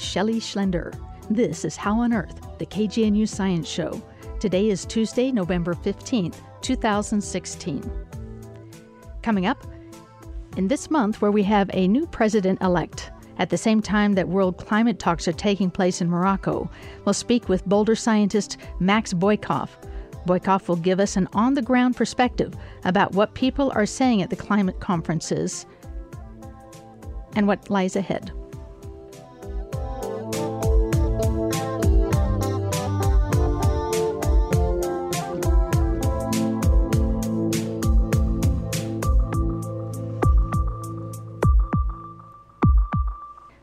Shelley Schlender. This is How on Earth, the KGNU Science Show. Today is Tuesday, November 15th, 2016. Coming up, in this month where we have a new president elect, at the same time that world climate talks are taking place in Morocco, we'll speak with Boulder scientist Max Boykoff. Boykoff will give us an on the ground perspective about what people are saying at the climate conferences and what lies ahead.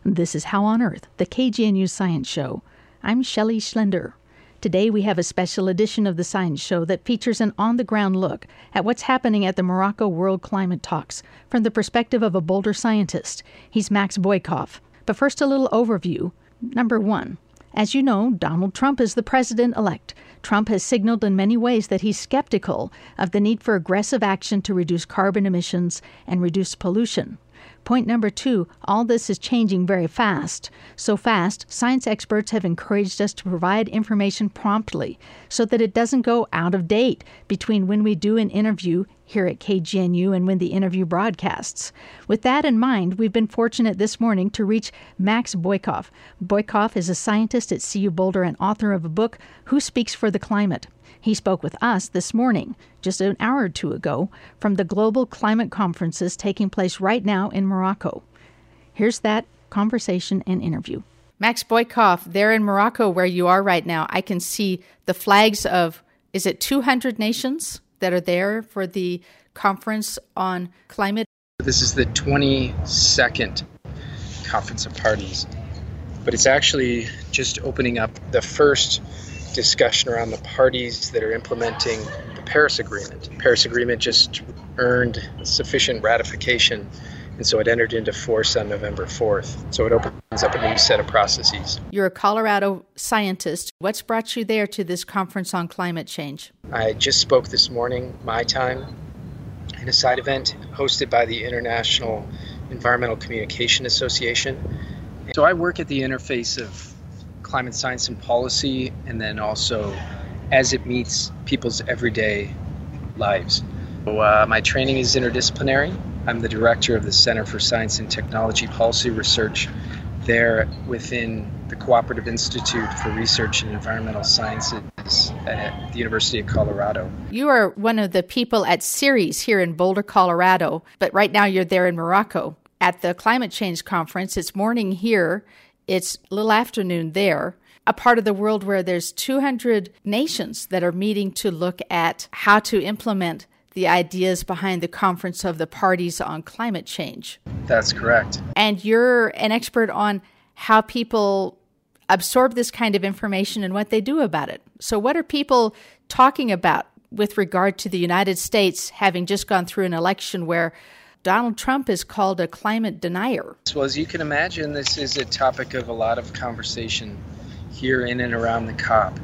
This is How on Earth, the KGNU Science Show. I'm Shelley Schlender. Today we have a special edition of the Science Show that features an on the ground look at what's happening at the Morocco World Climate Talks from the perspective of a Boulder scientist. He's Max Boykoff. But first, a little overview. Number one, as you know, Donald Trump is the president elect. Trump has signaled in many ways that he's skeptical of the need for aggressive action to reduce carbon emissions and reduce pollution. Point number two all this is changing very fast. So fast, science experts have encouraged us to provide information promptly so that it doesn't go out of date between when we do an interview here at KGNU and when the interview broadcasts. With that in mind, we've been fortunate this morning to reach Max Boykoff. Boykoff is a scientist at CU Boulder and author of a book, Who Speaks for the Climate? He spoke with us this morning, just an hour or two ago, from the global climate conferences taking place right now in Morocco. Here's that conversation and interview. Max Boykoff, there in Morocco, where you are right now, I can see the flags of, is it 200 nations that are there for the conference on climate? This is the 22nd Conference of Parties, but it's actually just opening up the first discussion around the parties that are implementing the Paris Agreement. The Paris Agreement just earned sufficient ratification, and so it entered into force on November 4th. So it opens up a new set of processes. You're a Colorado scientist. What's brought you there to this conference on climate change? I just spoke this morning, my time, in a side event hosted by the International Environmental Communication Association. So I work at the interface of climate science and policy, and then also as it meets people's everyday lives. So, uh, my training is interdisciplinary. I'm the director of the Center for Science and Technology Policy Research there within the Cooperative Institute for Research in Environmental Sciences at the University of Colorado. You are one of the people at CIRES here in Boulder, Colorado, but right now you're there in Morocco at the climate change conference. It's morning here it's little afternoon there, a part of the world where there's 200 nations that are meeting to look at how to implement the ideas behind the Conference of the Parties on Climate Change. That's correct. And you're an expert on how people absorb this kind of information and what they do about it. So, what are people talking about with regard to the United States having just gone through an election where Donald Trump is called a climate denier. Well, as you can imagine, this is a topic of a lot of conversation here in and around the COP.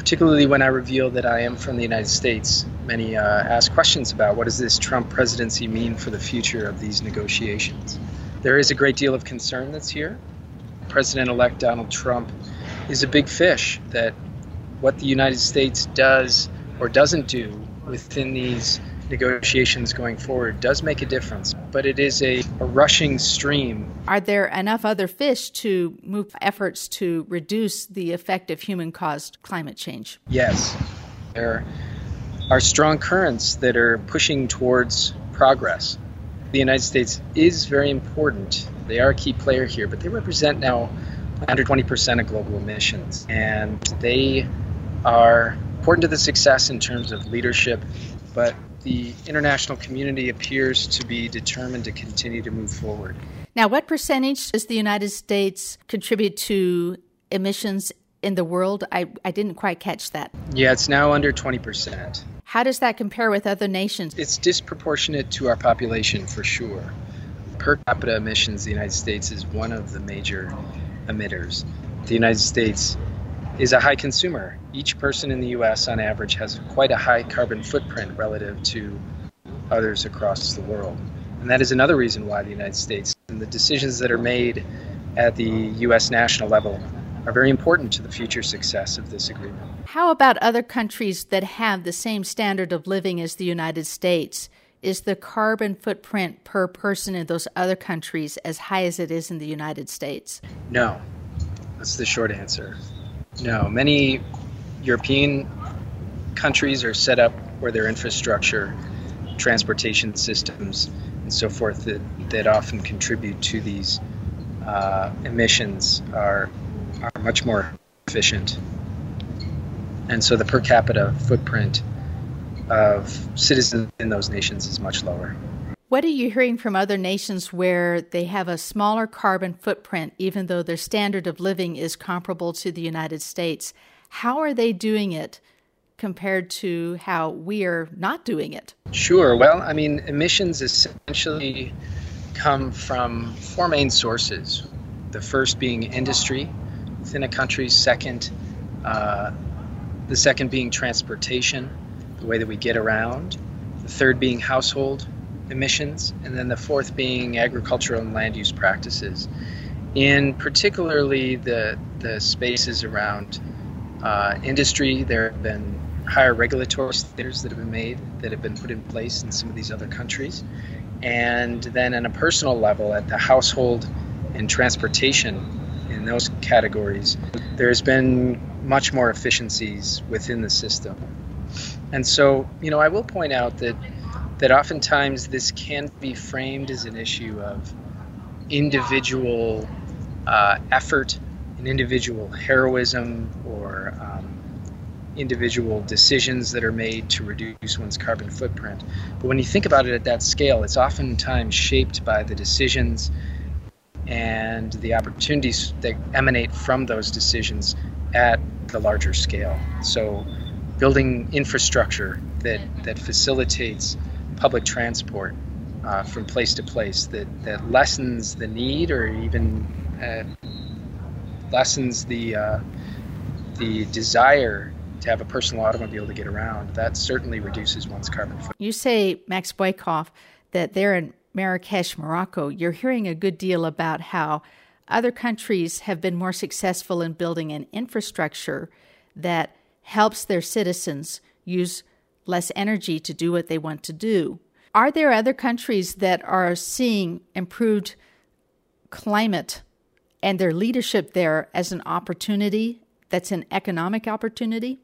Particularly when I reveal that I am from the United States, many uh, ask questions about what does this Trump presidency mean for the future of these negotiations. There is a great deal of concern that's here. President-elect Donald Trump is a big fish. That what the United States does or doesn't do within these negotiations going forward does make a difference, but it is a, a, rushing stream. Are there enough other fish to move efforts to reduce the effect of human caused climate change? Yes. There are strong currents that are pushing towards progress. The United States is very important. They are a key player here, but they represent now under 20% of global emissions, and they are important to the success in terms of leadership, but the international community appears to be determined to continue to move forward. Now, what percentage does the United States contribute to emissions in the world? I, I didn't quite catch that. Yeah, it's now under 20%. How does that compare with other nations? It's disproportionate to our population for sure. Per capita emissions, the United States is one of the major emitters. The United States is a high consumer. Each person in the US on average has quite a high carbon footprint relative to others across the world. And that is another reason why the United States and the decisions that are made at the U.S. national level are very important to the future success of this agreement. How about other countries that have the same standard of living as the United States? Is the carbon footprint per person in those other countries as high as it is in the United States? No. That's the short answer. No. Many European countries are set up where their infrastructure, transportation systems, and so forth that, that often contribute to these uh, emissions are, are much more efficient. And so the per capita footprint of citizens in those nations is much lower. What are you hearing from other nations where they have a smaller carbon footprint, even though their standard of living is comparable to the United States? How are they doing it compared to how we are not doing it? Sure. Well, I mean, emissions essentially come from four main sources. The first being industry within a country, second, uh, the second being transportation, the way that we get around, the third being household emissions, and then the fourth being agricultural and land use practices. In particularly the, the spaces around uh, industry, there have been higher regulatory standards that have been made that have been put in place in some of these other countries. And then, on a personal level, at the household and transportation in those categories, there's been much more efficiencies within the system. And so, you know, I will point out that that oftentimes this can be framed as an issue of individual uh, effort, an individual heroism, or um, individual decisions that are made to reduce one's carbon footprint. But when you think about it at that scale, it's oftentimes shaped by the decisions and the opportunities that emanate from those decisions at the larger scale. So, building infrastructure that, that facilitates public transport uh, from place to place that, that lessens the need or even uh, lessens the uh, the desire to have a personal automobile to get around. That certainly reduces one's carbon footprint. You say, Max Boykoff, that there in Marrakesh, Morocco, you're hearing a good deal about how other countries have been more successful in building an infrastructure that helps their citizens use less energy to do what they want to do. Are there other countries that are seeing improved climate and their leadership there as an opportunity that's an economic opportunity?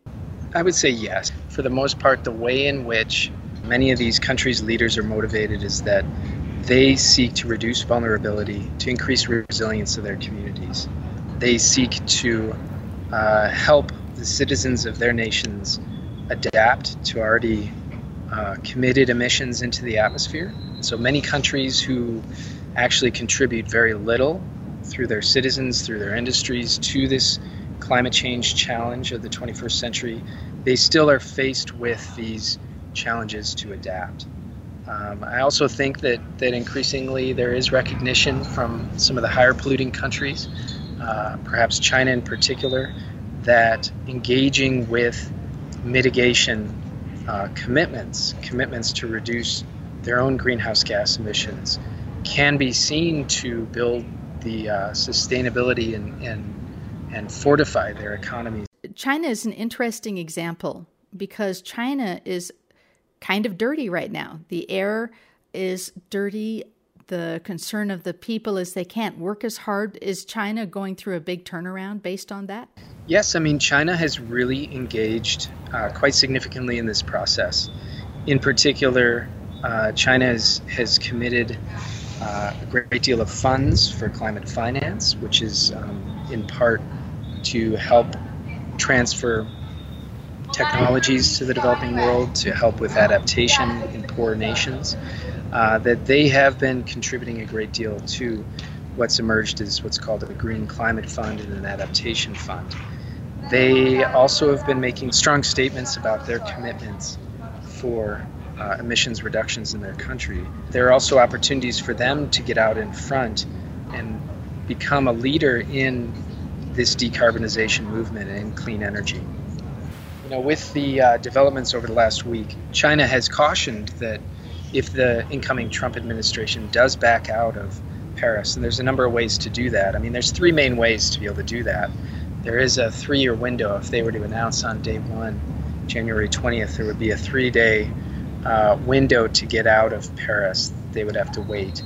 I would say yes. For the most part, the way in which many of these countries' leaders are motivated is that they seek to reduce vulnerability, to increase resilience of their communities. They seek to uh, help the citizens of their nations adapt to already uh, committed emissions into the atmosphere. So many countries who actually contribute very little through their citizens, through their industries to this climate change challenge of the 21st century, they still are faced with these challenges to adapt. Um, I also think that, that increasingly there is recognition from some of the higher polluting countries, uh, perhaps China in particular, that engaging with mitigation uh, commitments, commitments to reduce their own greenhouse gas emissions, can be seen to build the uh, sustainability and, and, and fortify their economies. China is an interesting example because China is kind of dirty right now. The air is dirty. The concern of the people is they can't work as hard. Is China going through a big turnaround based on that? Yes, I mean, China has really engaged uh, quite significantly in this process. In particular, uh, China has, has committed uh, a great deal of funds for climate finance, which is um, in part to help transfer technologies to the developing world to help with adaptation in poor nations. Uh, that they have been contributing a great deal to what's emerged as what's called a Green Climate Fund and an Adaptation Fund. They also have been making strong statements about their commitments for uh, emissions reductions in their country. There are also opportunities for them to get out in front and become a leader in this decarbonization movement and clean energy. You know, with the uh, developments over the last week, China has cautioned that if the incoming Trump administration does back out of Paris. And there's a number of ways to do that. I mean, there's three main ways to be able to do that. There is a three year window. If they were to announce on day one, January 20th, there would be a three day uh, window to get out of Paris. They would have to wait.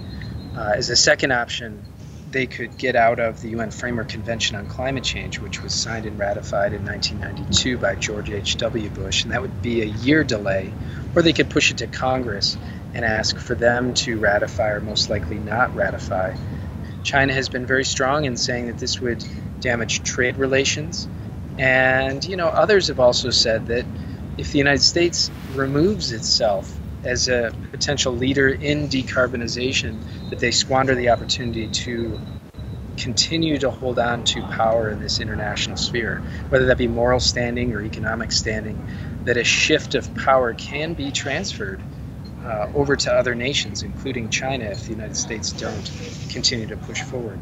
Uh, as a second option, they could get out of the UN Framework Convention on Climate Change, which was signed and ratified in 1992 by George H.W. Bush, and that would be a year delay, or they could push it to Congress and ask for them to ratify or most likely not ratify. China has been very strong in saying that this would damage trade relations. And, you know, others have also said that if the United States removes itself as a potential leader in decarbonization, that they squander the opportunity to continue to hold on to power in this international sphere, whether that be moral standing or economic standing, that a shift of power can be transferred uh, over to other nations, including China, if the United States don't continue to push forward.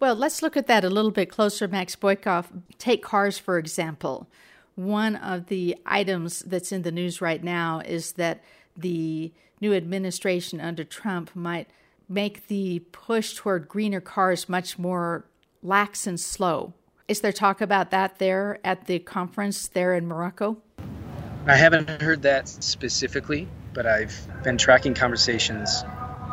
Well, let's look at that a little bit closer, Max Boykoff. Take cars, for example. One of the items that's in the news right now is that the new administration under Trump might make the push toward greener cars much more lax and slow. Is there talk about that there at the conference there in Morocco? I haven't heard that specifically, but I've been tracking conversations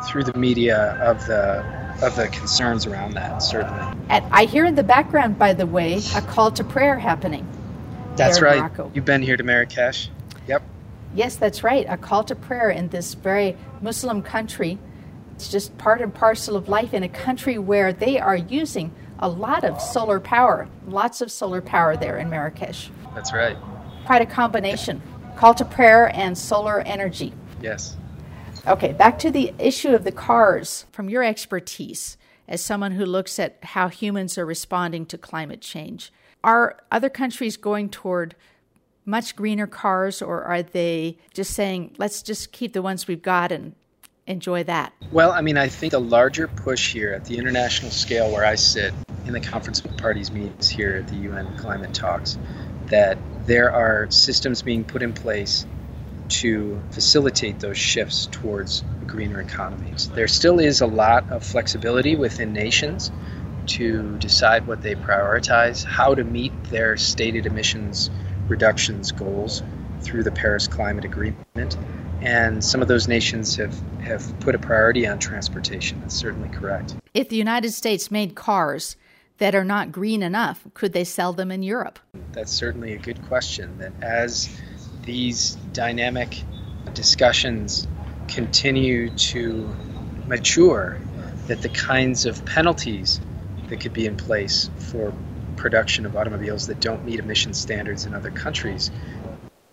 through the media of the of the concerns around that certainly. And I hear in the background, by the way, a call to prayer happening. That's right. Morocco. You've been here to Marrakesh. Yes, that's right. A call to prayer in this very Muslim country. It's just part and parcel of life in a country where they are using a lot of solar power, lots of solar power there in Marrakesh. That's right. Quite a combination. Call to prayer and solar energy. Yes. Okay, back to the issue of the cars. From your expertise, as someone who looks at how humans are responding to climate change, are other countries going toward much greener cars, or are they just saying, let's just keep the ones we've got and enjoy that? Well, I mean, I think the larger push here at the international scale where I sit in the conference of parties meetings here at the UN climate talks, that there are systems being put in place to facilitate those shifts towards greener economies. There still is a lot of flexibility within nations to decide what they prioritize, how to meet their stated emissions reductions goals through the Paris Climate Agreement. And some of those nations have, have put a priority on transportation. That's certainly correct. If the United States made cars that are not green enough, could they sell them in Europe? That's certainly a good question. That as these dynamic discussions continue to mature, that the kinds of penalties that could be in place for production of automobiles that don't meet emission standards in other countries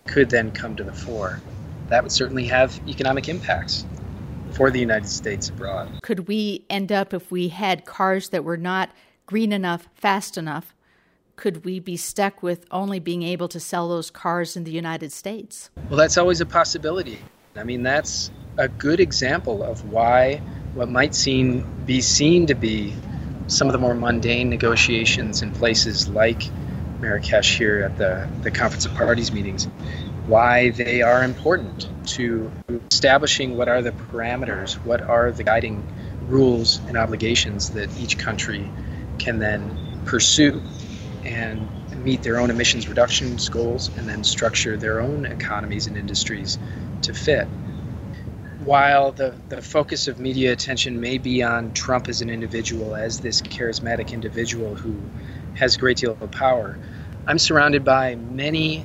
could then come to the fore. That would certainly have economic impacts for the United States abroad. Could we end up, if we had cars that were not green enough, fast enough, could we be stuck with only being able to sell those cars in the United States? Well, that's always a possibility. I mean, that's a good example of why what might seem be seen to be some of the more mundane negotiations in places like Marrakesh here at the, the Conference of Parties meetings, why they are important to establishing what are the parameters, what are the guiding rules and obligations that each country can then pursue and meet their own emissions reductions goals and then structure their own economies and industries to fit. While the, the focus of media attention may be on Trump as an individual, as this charismatic individual who has a great deal of power, I'm surrounded by many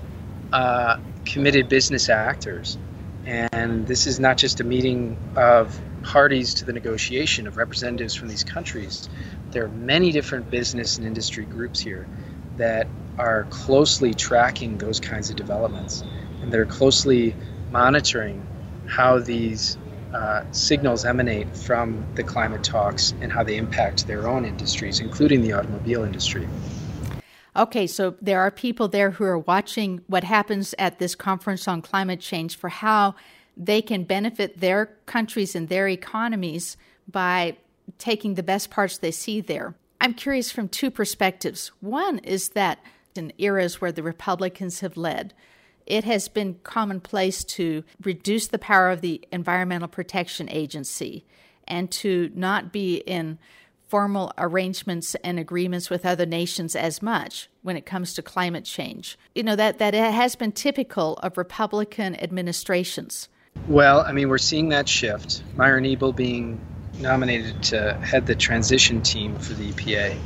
uh, committed business actors. And this is not just a meeting of parties to the negotiation of representatives from these countries. There are many different business and industry groups here that are closely tracking those kinds of developments and they're closely monitoring how these uh, signals emanate from the climate talks and how they impact their own industries, including the automobile industry. Okay, so there are people there who are watching what happens at this conference on climate change for how they can benefit their countries and their economies by taking the best parts they see there. I'm curious from two perspectives. One is that in eras where the Republicans have led, it has been commonplace to reduce the power of the Environmental Protection Agency and to not be in formal arrangements and agreements with other nations as much when it comes to climate change. You know, that, that has been typical of Republican administrations. Well, I mean, we're seeing that shift. Myron Ebell being nominated to head the transition team for the EPA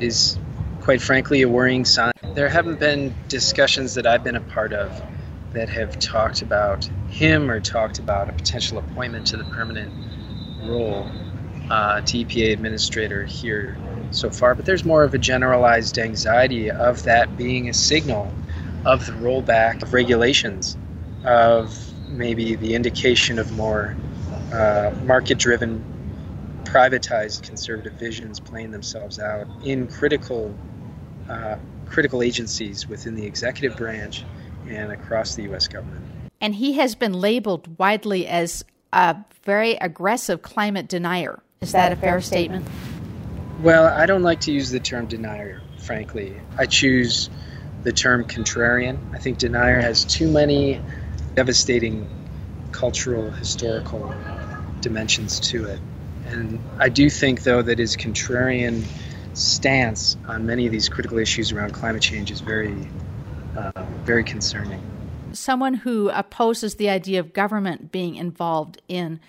is, quite frankly, a worrying sign. There haven't been discussions that I've been a part of that have talked about him or talked about a potential appointment to the permanent role uh, to EPA administrator here so far. But there's more of a generalized anxiety of that being a signal of the rollback of regulations, of maybe the indication of more uh, market driven, privatized conservative visions playing themselves out in critical. Uh, critical agencies within the executive branch and across the U.S. government. And he has been labeled widely as a very aggressive climate denier. Is that a fair statement? Well, I don't like to use the term denier, frankly. I choose the term contrarian. I think denier has too many devastating cultural, historical dimensions to it. And I do think, though, that his contrarian stance on many of these critical issues around climate change is very uh, very concerning. Someone who opposes the idea of government being involved in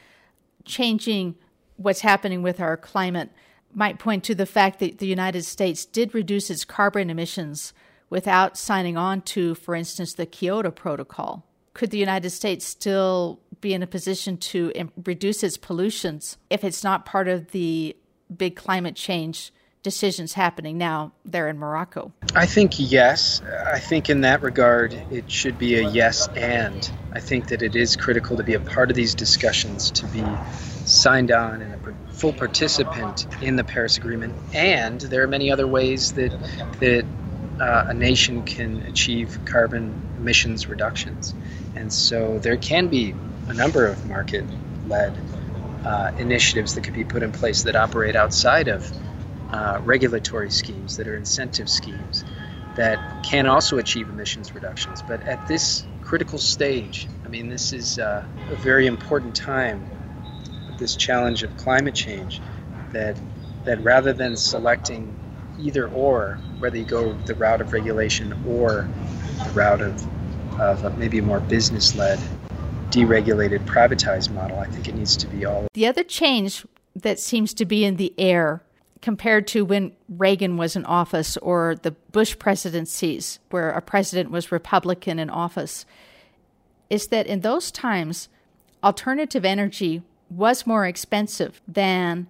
changing what's happening with our climate might point to the fact that the United States did reduce its carbon emissions without signing on to, for instance, the Kyoto Protocol. Could the United States still be in a position to reduce its pollutions if it's not part of the big climate change decisions happening now there in Morocco? I think yes. I think in that regard, it should be a yes and. I think that it is critical to be a part of these discussions, to be signed on and a full participant in the Paris Agreement. And there are many other ways that that uh, a nation can achieve carbon emissions reductions. And so there can be a number of market-led uh, initiatives that could be put in place that operate outside of uh, regulatory schemes, that are incentive schemes that can also achieve emissions reductions. But at this critical stage, I mean, this is uh, a very important time, with this challenge of climate change, that that rather than selecting either or, whether you go the route of regulation or the route of, of maybe a more business-led, deregulated, privatized model, I think it needs to be all. The other change that seems to be in the air compared to when Reagan was in office or the Bush presidencies, where a president was Republican in office, is that in those times, alternative energy was more expensive than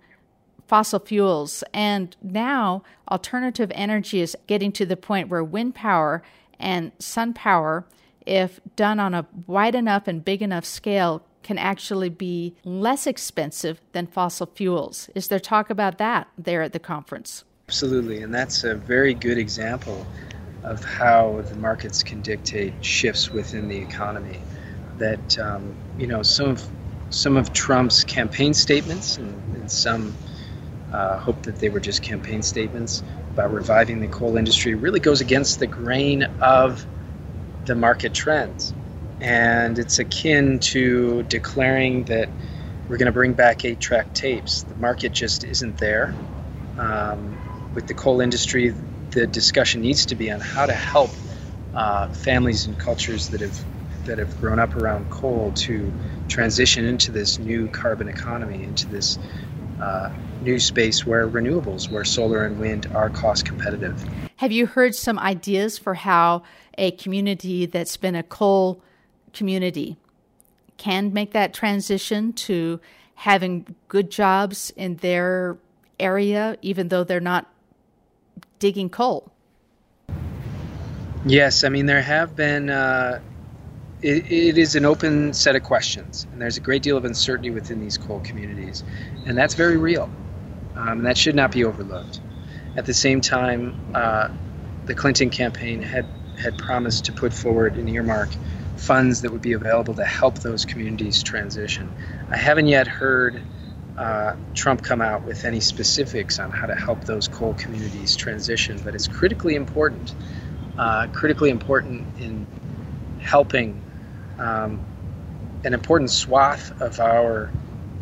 fossil fuels. And now, alternative energy is getting to the point where wind power and sun power, if done on a wide enough and big enough scale, can actually be less expensive than fossil fuels. Is there talk about that there at the conference? Absolutely, and that's a very good example of how the markets can dictate shifts within the economy. That um, you know some of some of Trump's campaign statements, and, and some uh, hope that they were just campaign statements about reviving the coal industry, really goes against the grain of the market trends and it's akin to declaring that we're going to bring back eight track tapes. The market just isn't there. Um, with the coal industry, the discussion needs to be on how to help uh, families and cultures that have that have grown up around coal to transition into this new carbon economy, into this uh, new space where renewables, where solar and wind are cost competitive. Have you heard some ideas for how a community that's been a coal community can make that transition to having good jobs in their area, even though they're not digging coal. Yes, I mean, there have been, uh, it, it is an open set of questions, and there's a great deal of uncertainty within these coal communities, and that's very real. Um, that should not be overlooked. At the same time, uh, the Clinton campaign had, had promised to put forward an earmark funds that would be available to help those communities transition. I haven't yet heard uh, Trump come out with any specifics on how to help those coal communities transition, but it's critically important, uh, critically important in helping um, an important swath of our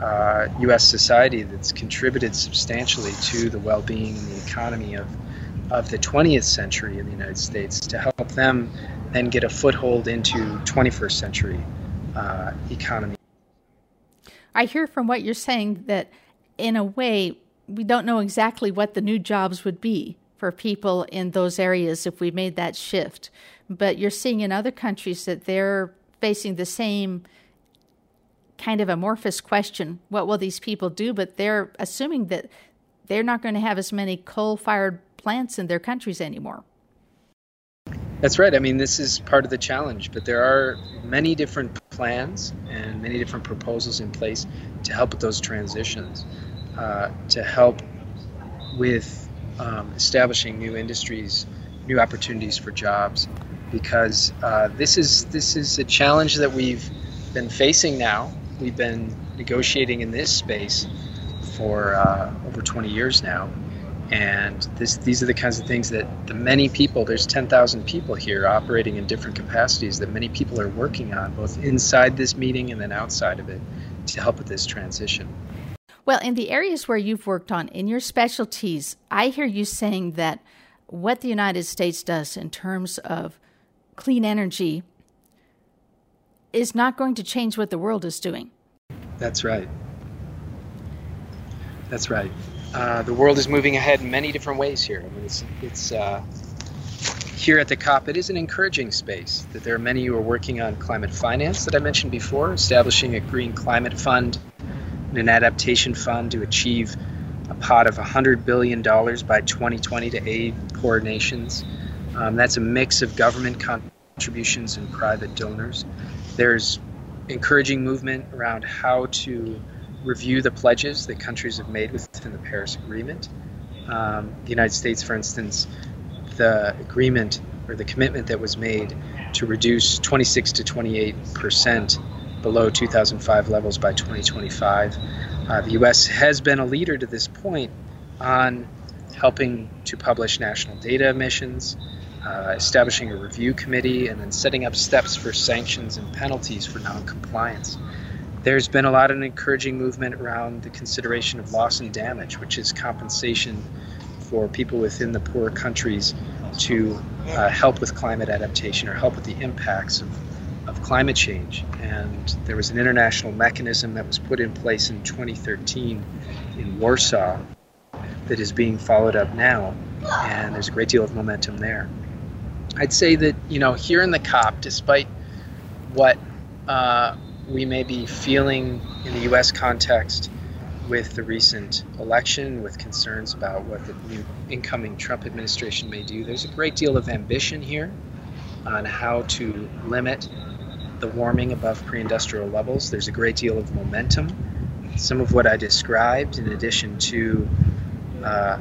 uh, U.S. society that's contributed substantially to the well-being and the economy of of the 20th century in the United States to help them then get a foothold into 21st century uh, economy. I hear from what you're saying that, in a way, we don't know exactly what the new jobs would be for people in those areas if we made that shift. But you're seeing in other countries that they're facing the same kind of amorphous question what will these people do? But they're assuming that they're not going to have as many coal fired plants in their countries anymore. That's right. I mean, this is part of the challenge, but there are many different plans and many different proposals in place to help with those transitions, uh, to help with um, establishing new industries, new opportunities for jobs, because uh, this is this is a challenge that we've been facing now. We've been negotiating in this space for uh, over 20 years now, and this, these are the kinds of things that the many people, there's 10,000 people here operating in different capacities that many people are working on, both inside this meeting and then outside of it, to help with this transition. Well, in the areas where you've worked on, in your specialties, I hear you saying that what the United States does in terms of clean energy is not going to change what the world is doing. That's right. That's right. Uh, the world is moving ahead in many different ways here. I mean, it's, it's uh, here at the COP, it is an encouraging space that there are many who are working on climate finance that I mentioned before, establishing a green climate fund and an adaptation fund to achieve a pot of $100 billion by 2020 to aid poor nations. Um, that's a mix of government contributions and private donors. There's encouraging movement around how to review the pledges that countries have made within the Paris Agreement. Um, the United States, for instance, the agreement or the commitment that was made to reduce 26 to 28 percent below 2005 levels by 2025. Uh, the U.S. has been a leader to this point on helping to publish national data emissions, uh, establishing a review committee, and then setting up steps for sanctions and penalties for noncompliance. There's been a lot of encouraging movement around the consideration of loss and damage, which is compensation for people within the poor countries to uh, help with climate adaptation or help with the impacts of, of climate change. And there was an international mechanism that was put in place in 2013 in Warsaw that is being followed up now, and there's a great deal of momentum there. I'd say that, you know, here in the COP, despite what uh, we may be feeling in the U.S. context with the recent election, with concerns about what the new incoming Trump administration may do. There's a great deal of ambition here on how to limit the warming above pre industrial levels. There's a great deal of momentum. Some of what I described, in addition to uh,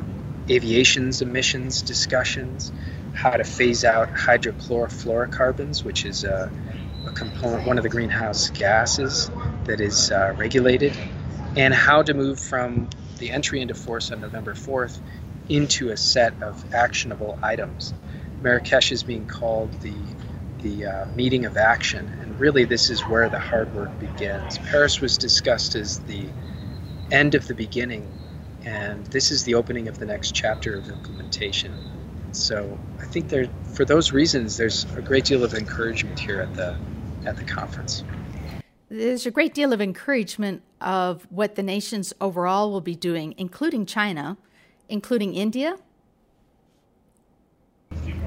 aviation's emissions discussions, how to phase out hydrochlorofluorocarbons, which is a a component, one of the greenhouse gases that is uh, regulated, and how to move from the entry into force on November 4th into a set of actionable items. Marrakesh is being called the the uh, meeting of action, and really this is where the hard work begins. Paris was discussed as the end of the beginning, and this is the opening of the next chapter of implementation. So I think there, for those reasons, there's a great deal of encouragement here at the at the conference. There's a great deal of encouragement of what the nations overall will be doing, including China, including India.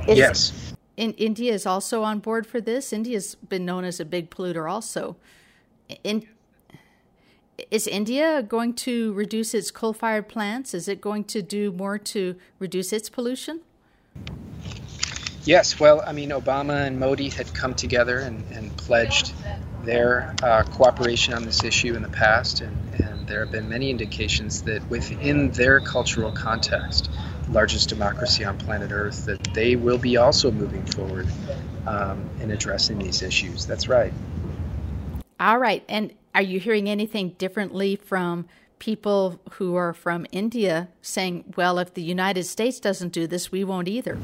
Is, yes. In, India is also on board for this. India's been known as a big polluter, also. In, is India going to reduce its coal fired plants? Is it going to do more to reduce its pollution? Yes, well, I mean, Obama and Modi had come together and, and pledged their uh, cooperation on this issue in the past, and, and, there have been many indications that within their cultural context, largest democracy on planet Earth, that they will be also moving forward um, in addressing these issues. That's right. All right. And are you hearing anything differently from people who are from India saying, well, if the United States doesn't do this, we won't either?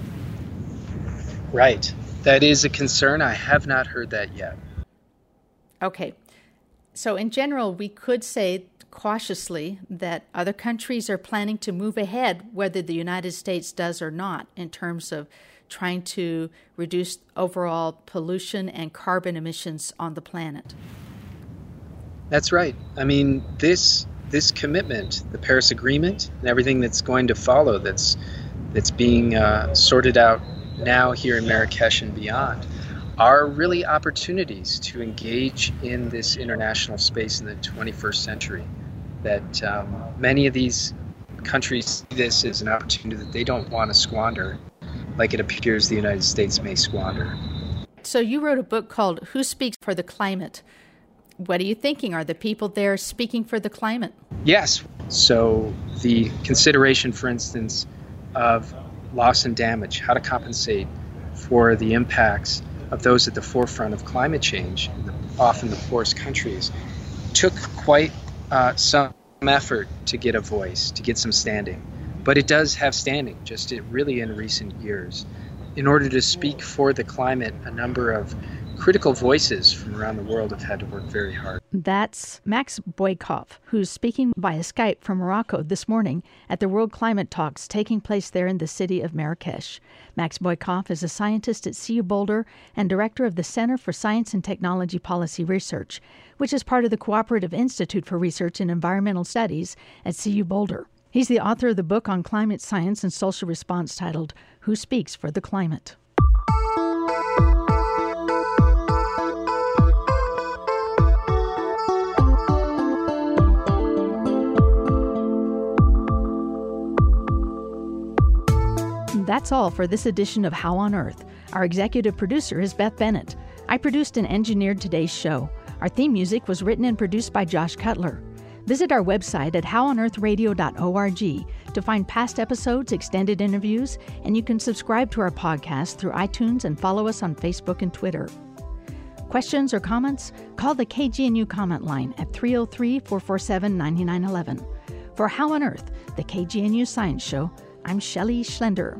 Right. That is a concern. I have not heard that yet. Okay. So, in general, we could say cautiously that other countries are planning to move ahead, whether the United States does or not, in terms of trying to reduce overall pollution and carbon emissions on the planet. That's right. I mean, this this commitment, the Paris Agreement, and everything that's going to follow, that's that's being uh, sorted out now here in Marrakesh and beyond, are really opportunities to engage in this international space in the 21st century. That um, many of these countries see this as an opportunity that they don't want to squander, like it appears the United States may squander. So, you wrote a book called Who Speaks for the Climate? What are you thinking? Are the people there speaking for the climate? Yes. So, the consideration, for instance, of loss and damage, how to compensate for the impacts of those at the forefront of climate change, often the poorest countries, took quite uh, some effort to get a voice, to get some standing. But it does have standing, just really in recent years. In order to speak for the climate, a number of critical voices from around the world have had to work very hard. That's Max Boykoff, who's speaking via Skype from Morocco this morning at the World Climate Talks taking place there in the city of Marrakesh. Max Boykoff is a scientist at CU Boulder and director of the Center for Science and Technology Policy Research, which is part of the Cooperative Institute for Research in Environmental Studies at CU Boulder. He's the author of the book on climate science and social response titled Who Speaks for the Climate? That's all for this edition of How on Earth. Our executive producer is Beth Bennett. I produced and engineered today's show. Our theme music was written and produced by Josh Cutler. Visit our website at howonearthradio.org to find past episodes, extended interviews, and you can subscribe to our podcast through iTunes and follow us on Facebook and Twitter. Questions or comments? Call the KGNU comment line at 303 447 9911. For How on Earth, the KGNU Science Show, I'm Shelley Schlender.